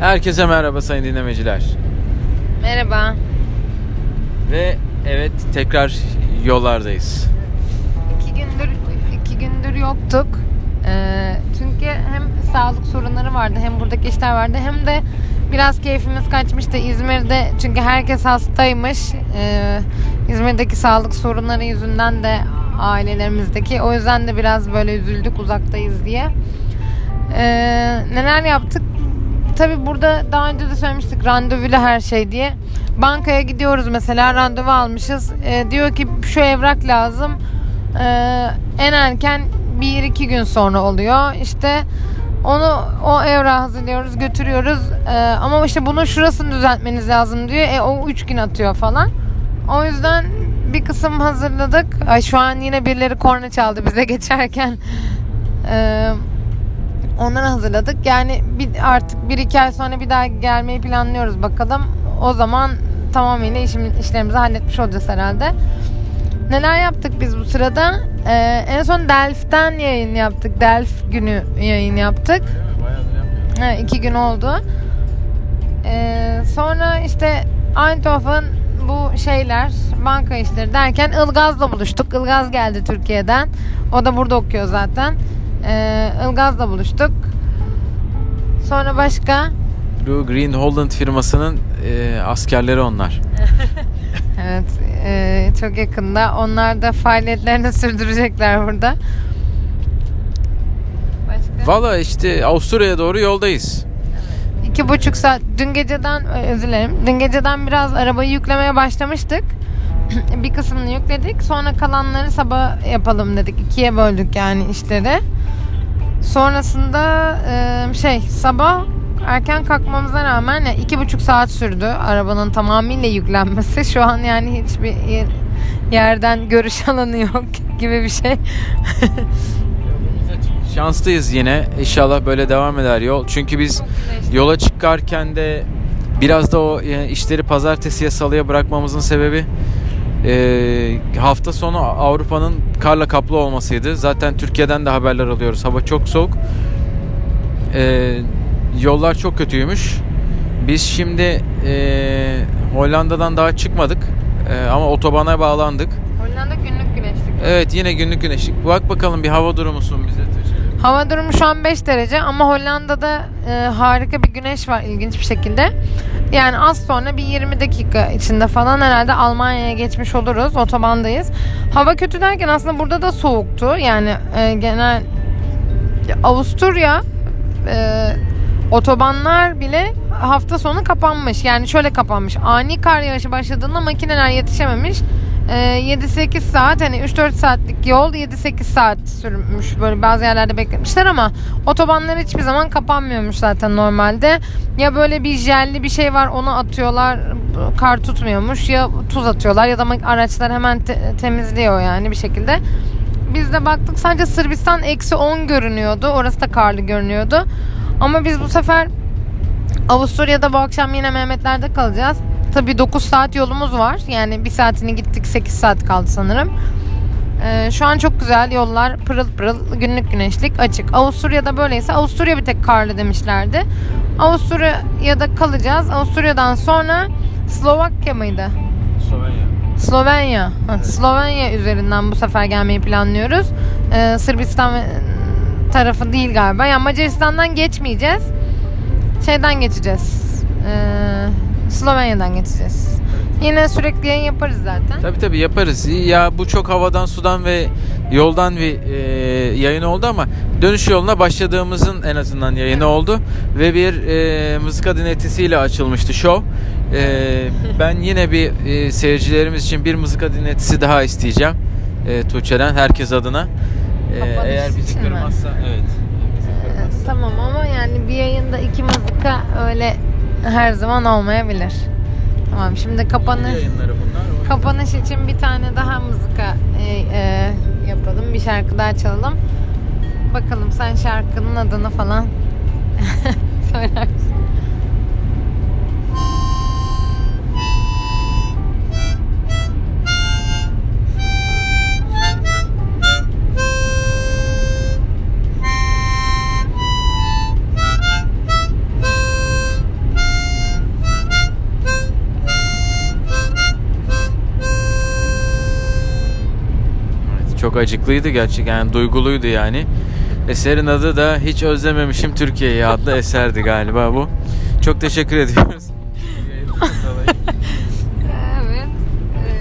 Herkese merhaba sayın dinlemeciler. Merhaba. Ve evet tekrar yollardayız. İki gündür iki gündür yoktuk. Ee, çünkü hem sağlık sorunları vardı hem buradaki işler vardı hem de biraz keyfimiz kaçmıştı İzmir'de çünkü herkes hastaymış. Ee, İzmir'deki sağlık sorunları yüzünden de ailelerimizdeki o yüzden de biraz böyle üzüldük uzaktayız diye. Ee, neler yaptık? Tabi burada daha önce de söylemiştik randevulu her şey diye. Bankaya gidiyoruz mesela randevu almışız. Ee, diyor ki şu evrak lazım. Ee, en erken bir iki gün sonra oluyor. İşte onu o evrağı hazırlıyoruz, götürüyoruz. Ee, ama işte bunun şurasını düzeltmeniz lazım diyor. E o üç gün atıyor falan. O yüzden bir kısım hazırladık. Ay şu an yine birileri korna çaldı bize geçerken. Ee, onları hazırladık. Yani bir, artık bir iki ay sonra bir daha gelmeyi planlıyoruz bakalım. O zaman tamamıyla işim, işlerimizi halletmiş olacağız herhalde. Neler yaptık biz bu sırada? Ee, en son Delft'ten yayın yaptık. Delft günü yayın yaptık. Ha, iki gün oldu. Ee, sonra işte Eindhoven bu şeyler banka işleri derken Ilgaz'la buluştuk. Ilgaz geldi Türkiye'den. O da burada okuyor zaten. Ee, Ilgaz'la buluştuk. Sonra başka Blue Green Holland firmasının e, askerleri onlar. Evet, e, çok yakında. Onlar da faaliyetlerini sürdürecekler burada. Başka? Valla işte Avusturya'ya doğru yoldayız. İki buçuk saat. Dün geceden, e, özür dilerim. Dün geceden biraz arabayı yüklemeye başlamıştık. bir kısmını yükledik. Sonra kalanları sabah yapalım dedik. İkiye böldük yani işleri. Sonrasında e, şey sabah erken kalkmamıza rağmen yani iki buçuk saat sürdü arabanın tamamıyla yüklenmesi. Şu an yani hiçbir yer, yerden görüş alanı yok gibi bir şey. Şanslıyız yine. İnşallah böyle devam eder yol. Çünkü biz yola çıkarken de biraz da o e, işleri pazartesiye salıya bırakmamızın sebebi e, hafta sonu Avrupa'nın karla kaplı olmasıydı. Zaten Türkiye'den de haberler alıyoruz. Hava çok soğuk. E, yollar çok kötüymüş. Biz şimdi e, Hollanda'dan daha çıkmadık. E, ama otobana bağlandık. Hollanda günlük güneşlik. Evet yine günlük güneşlik. Bak bakalım bir hava durumusun bize. Hava durumu şu an 5 derece ama Hollanda'da e, harika bir güneş var ilginç bir şekilde. Yani az sonra bir 20 dakika içinde falan herhalde Almanya'ya geçmiş oluruz. Otobandayız. Hava kötü derken aslında burada da soğuktu. Yani e, genel Avusturya e, otobanlar bile hafta sonu kapanmış. Yani şöyle kapanmış. Ani kar yağışı başladığında makineler yetişememiş. Ee, 7-8 saat hani 3-4 saatlik yol 7-8 saat sürmüş. Böyle bazı yerlerde beklemişler ama otobanlar hiçbir zaman kapanmıyormuş zaten normalde. Ya böyle bir jelli bir şey var onu atıyorlar kar tutmuyormuş ya tuz atıyorlar ya da araçlar hemen te- temizliyor yani bir şekilde. Biz de baktık sadece Sırbistan eksi 10 görünüyordu. Orası da karlı görünüyordu. Ama biz bu sefer Avusturya'da bu akşam yine Mehmetler'de kalacağız. Tabii 9 saat yolumuz var. Yani bir saatini gittik 8 saat kaldı sanırım. Ee, şu an çok güzel yollar pırıl pırıl günlük güneşlik açık. Avusturya'da böyleyse Avusturya bir tek karlı demişlerdi. Avusturya'da kalacağız. Avusturya'dan sonra Slovakya mıydı? Slovenya. Slovenya. Ha, Slovenya üzerinden bu sefer gelmeyi planlıyoruz. Ee, Sırbistan tarafı değil galiba. Yani Macaristan'dan geçmeyeceğiz. Şeyden geçeceğiz. Ee, Slovenya'dan geçeceğiz. Yine sürekli yayın yaparız zaten. Tabii tabii yaparız. Ya bu çok havadan, sudan ve yoldan bir e, yayın oldu ama dönüş yoluna başladığımızın en azından yayını oldu ve bir e, mızıka dinletisiyle açılmıştı show. E, ben yine bir e, seyircilerimiz için bir mızıka dinletisi daha isteyeceğim. E, Tuğçe'den herkes adına. E, eğer bizi mi? kırmazsa evet. Bizi kırmazsa. tamam ama yani bir yayında iki mızıka öyle her zaman olmayabilir. Tamam şimdi kapanış kapanış için bir tane daha mızıka e, e, yapalım. Bir şarkı daha çalalım. Bakalım sen şarkının adını falan söylersin. acıklıydı gerçekten yani duyguluydu yani. Eserin adı da Hiç Özlememişim Türkiye'yi adlı eserdi galiba bu. Çok teşekkür ediyoruz. Evet.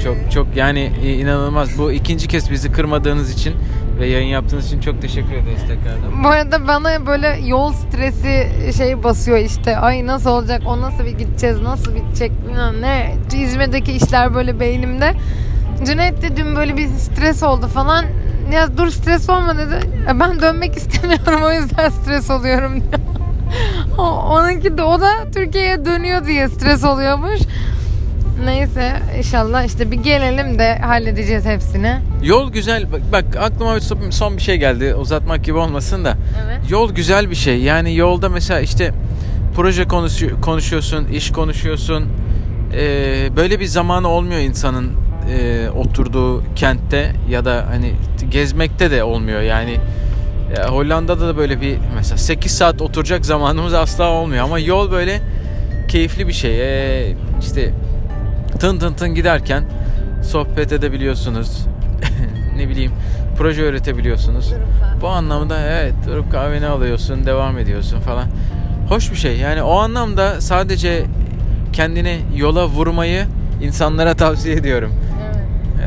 Çok çok yani inanılmaz. Bu ikinci kez bizi kırmadığınız için ve yayın yaptığınız için çok teşekkür ederiz tekrardan. Bu arada bana böyle yol stresi şey basıyor işte. Ay nasıl olacak? O nasıl bir gideceğiz? Nasıl bitecek? Bilmem ne. İzmir'deki işler böyle beynimde. Cüneyt de dün böyle bir stres oldu falan. Ya dur stres olma dedi. "E, Ben dönmek istemiyorum o yüzden stres oluyorum diyor. onunki de o da Türkiye'ye dönüyor diye stres oluyormuş. Neyse inşallah işte bir gelelim de halledeceğiz hepsini. Yol güzel. Bak, bak aklıma bir son- bir şey geldi. Uzatmak gibi olmasın da. Evet. Yol güzel bir şey. Yani yolda mesela işte proje konuşu- konuşuyorsun, iş konuşuyorsun. Ee, böyle bir zamanı olmuyor insanın e, oturduğu kentte ya da hani gezmekte de olmuyor. Yani e, Hollanda'da da böyle bir mesela 8 saat oturacak zamanımız asla olmuyor ama yol böyle keyifli bir şey. Ee, işte tın tın tın giderken sohbet edebiliyorsunuz. ne bileyim proje öğretebiliyorsunuz. Bu anlamda evet durup kahveni alıyorsun, devam ediyorsun falan. Hoş bir şey. Yani o anlamda sadece kendini yola vurmayı insanlara tavsiye ediyorum.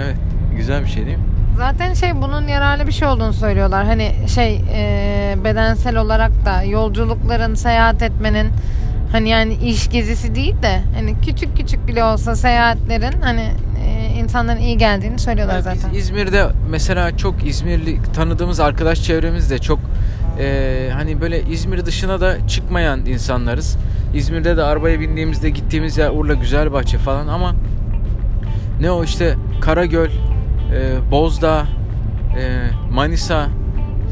Evet. Güzel bir şey değil mi? Zaten şey bunun yararlı bir şey olduğunu söylüyorlar. Hani şey e, bedensel olarak da yolculukların, seyahat etmenin hani yani iş gezisi değil de hani küçük küçük bile olsa seyahatlerin hani e, insanların iyi geldiğini söylüyorlar biz zaten. İzmir'de mesela çok İzmirli tanıdığımız arkadaş çevremiz de çok e, hani böyle İzmir dışına da çıkmayan insanlarız. İzmir'de de arabaya bindiğimizde gittiğimiz yer Urla Güzelbahçe falan ama ne o işte Karagöl, e, Bozdağ, e, Manisa,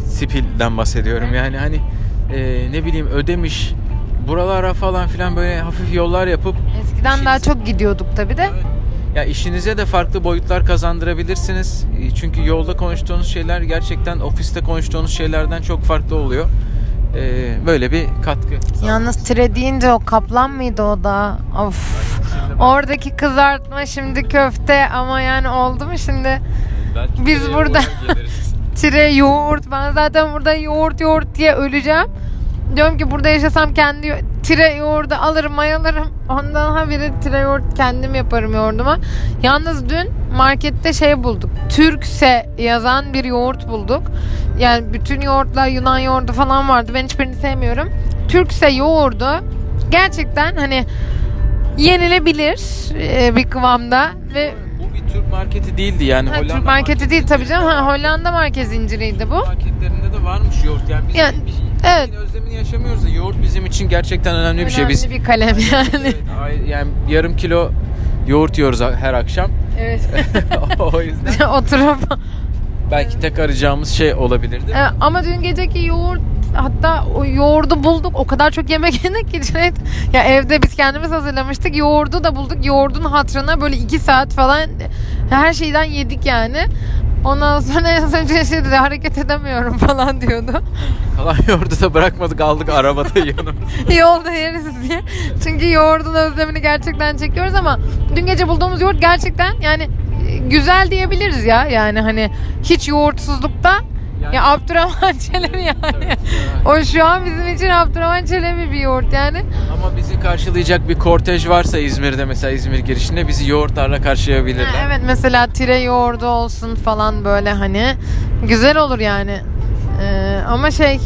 Sipil'den bahsediyorum. Yani hani e, ne bileyim Ödemiş buralara falan filan böyle hafif yollar yapıp Eskiden işiniz- daha çok gidiyorduk tabi de. ya işinize de farklı boyutlar kazandırabilirsiniz. E, Çünkü yolda konuştuğunuz şeyler gerçekten ofiste konuştuğunuz şeylerden çok farklı oluyor. E, böyle bir katkı. Yalnız tire deyince o kaplan mıydı o da? Of. Oradaki kızartma şimdi köfte ama yani oldu mu şimdi? Biz burada- Tire yoğurt. Ben zaten burada yoğurt yoğurt diye öleceğim. Diyorum ki burada yaşasam kendi tire yoğurdu alırım mayalarım. Ondan haberi tire yoğurt kendim yaparım yoğurduma. Yalnız dün markette şey bulduk. Türkse yazan bir yoğurt bulduk. Yani bütün yoğurtlar Yunan yoğurdu falan vardı. Ben hiçbirini sevmiyorum. Türkse yoğurdu gerçekten hani yenilebilir e, bir kıvamda ve Bu bir Türk marketi değildi yani. ha, Hollanda Türk marketi değil tabii canım. Ha, Hollanda market zinciriydi bu. Marketlerinde de varmış yoğurt. Yani biz Yani, bir- evet. özlemini yaşamıyoruz da yoğurt bizim için gerçekten önemli bir şey. Önemli Biz bir kalem yani. Evet, ay- yani yarım kilo yoğurt yiyoruz her akşam. Evet. o yüzden Oturup. belki tek arayacağımız şey olabilirdi. Ee, ama dün geceki yoğurt hatta o yoğurdu bulduk. O kadar çok yemek yedik ki Cüneyt. Ya evde biz kendimiz hazırlamıştık. Yoğurdu da bulduk. Yoğurdun hatırına böyle iki saat falan her şeyden yedik yani. Ondan sonra en son şey dedi hareket edemiyorum falan diyordu. Kalan yoğurdu da bırakmadık aldık arabada yanımıza. Yolda yeriz diye. Çünkü yoğurdun özlemini gerçekten çekiyoruz ama dün gece bulduğumuz yoğurt gerçekten yani e, güzel diyebiliriz ya. Yani hani hiç yoğurtsuzlukta Yani- ya Abdurrahman Çelebi yani. Evet, O şu an bizim için Abdurrahman Çelebi bir yoğurt yani. Ama bizi karşılayacak bir kortej varsa İzmir'de mesela İzmir girişinde bizi yoğurtlarla karşılayabilirler. Ha, evet mesela tire yoğurdu olsun falan böyle hani güzel olur yani. Ee, ama şey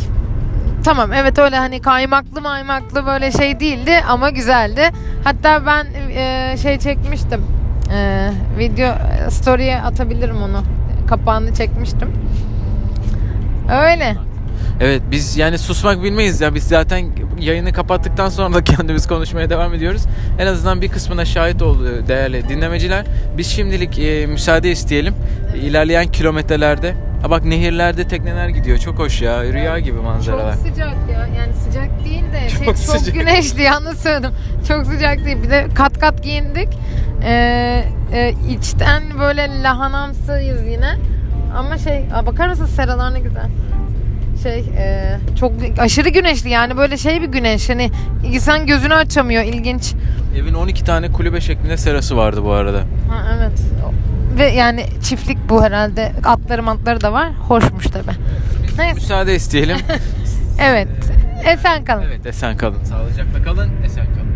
tamam evet öyle hani kaymaklı maymaklı böyle şey değildi ama güzeldi. Hatta ben e, şey çekmiştim. E, video e, story'e atabilirim onu. Kapağını çekmiştim. Öyle. Evet biz yani susmak bilmeyiz ya biz zaten yayını kapattıktan sonra da kendimiz konuşmaya devam ediyoruz. En azından bir kısmına şahit oldu değerli dinlemeciler. Biz şimdilik e, müsaade isteyelim. İlerleyen kilometrelerde ha bak nehirlerde tekneler gidiyor. Çok hoş ya. Rüya gibi manzaralar. Çok sıcak ya. Yani sıcak değil de şey, Çok çok, sıcak. güneşli yalnız söyledim. Çok sıcak değil. Bir de kat kat giyindik. Ee, e, içten böyle lahanamsıyız yine. Ama şey aa, bakar mısın seralar ne güzel. Şey e, çok aşırı güneşli yani böyle şey bir güneş hani insan gözünü açamıyor ilginç. Evin 12 tane kulübe şeklinde serası vardı bu arada. Ha evet. Ve yani çiftlik bu herhalde. Atları matları da var. Hoşmuş tabi. Neyse. Müsaade isteyelim. Evet. Esen kalın. evet esen kalın. Sağlıcakla kalın. Esen kalın.